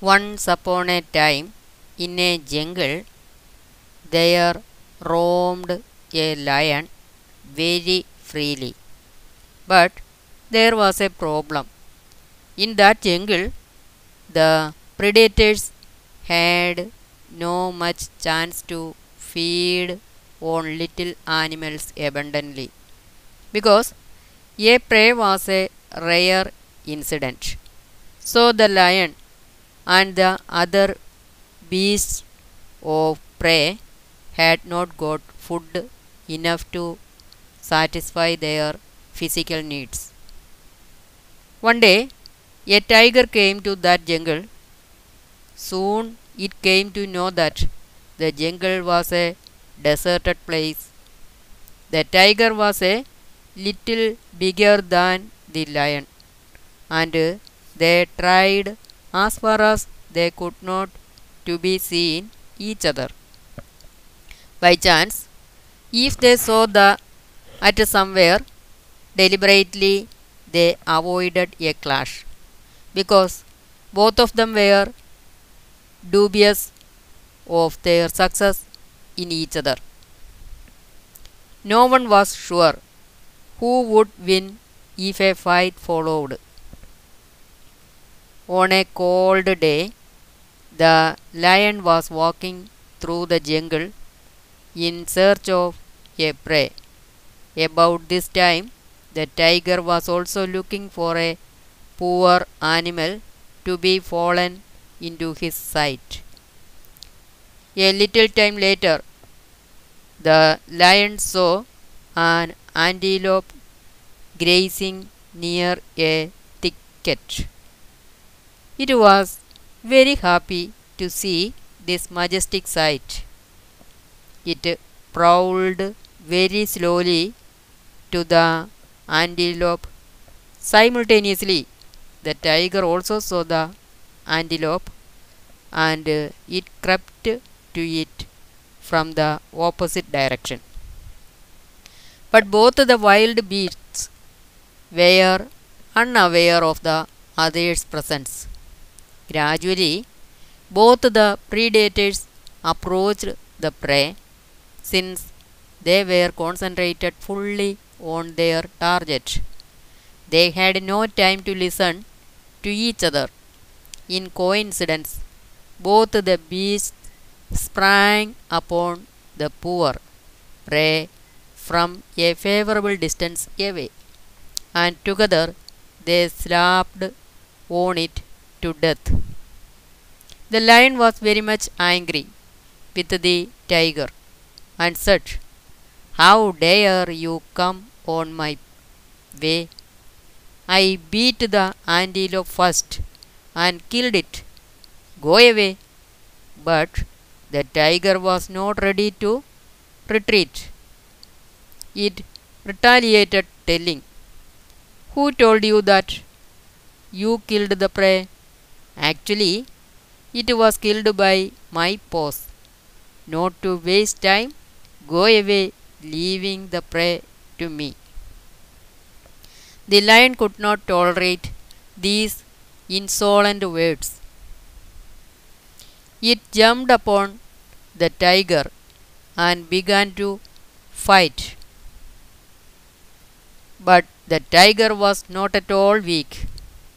Once upon a time, in a jungle, there roamed a lion very freely. But there was a problem. In that jungle, the predators had no much chance to feed on little animals abundantly because a prey was a rare incident. So the lion and the other beasts of prey had not got food enough to satisfy their physical needs. One day, a tiger came to that jungle. Soon it came to know that the jungle was a deserted place. The tiger was a little bigger than the lion, and they tried as far as they could not to be seen each other. By chance, if they saw the at somewhere, deliberately they avoided a clash because both of them were dubious of their success in each other. No one was sure who would win if a fight followed. On a cold day, the lion was walking through the jungle in search of a prey. About this time, the tiger was also looking for a poor animal to be fallen into his sight. A little time later, the lion saw an antelope grazing near a thicket. It was very happy to see this majestic sight. It prowled very slowly to the antelope. Simultaneously, the tiger also saw the antelope and it crept to it from the opposite direction. But both the wild beasts were unaware of the other's presence. Gradually, both the predators approached the prey since they were concentrated fully on their target. They had no time to listen to each other. In coincidence, both the beasts sprang upon the poor prey from a favorable distance away, and together they slapped on it to death. The lion was very much angry with the tiger and said, How dare you come on my way? I beat the antelope first and killed it. Go away. But the tiger was not ready to retreat. It retaliated, telling, Who told you that you killed the prey? Actually, it was killed by my paws. Not to waste time, go away, leaving the prey to me. The lion could not tolerate these insolent words. It jumped upon the tiger and began to fight. But the tiger was not at all weak.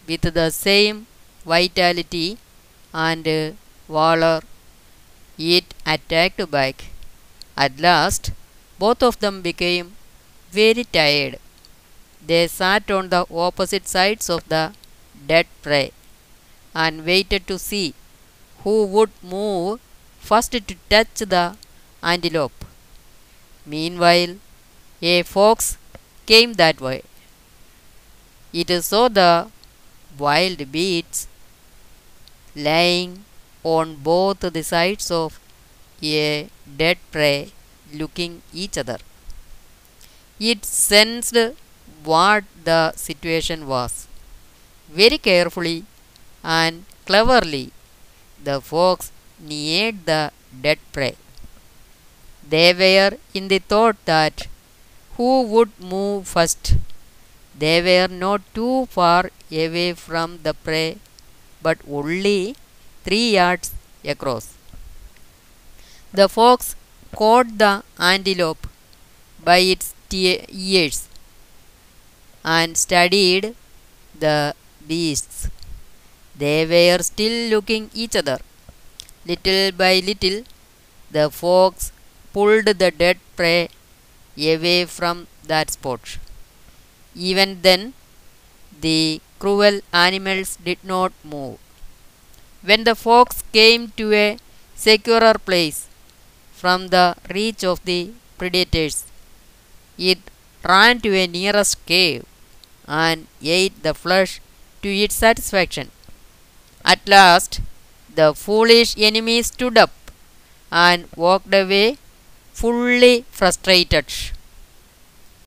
With the same vitality and valor, it attacked back. At last, both of them became very tired. They sat on the opposite sides of the dead prey and waited to see who would move first to touch the antelope. Meanwhile, a fox came that way. It saw the wild beasts lying on both the sides of a dead prey looking each other. It sensed what the situation was. Very carefully and cleverly, the fox neared the dead prey. They were in the thought that who would move first. They were not too far away from the prey, but only three yards across. The fox caught the antelope by its ears and studied the beasts. They were still looking each other. Little by little, the fox pulled the dead prey away from that spot. Even then, the cruel animals did not move. When the fox came to a securer place from the reach of the predators, it ran to a nearest cave and ate the flesh to its satisfaction. At last, the foolish enemy stood up and walked away fully frustrated.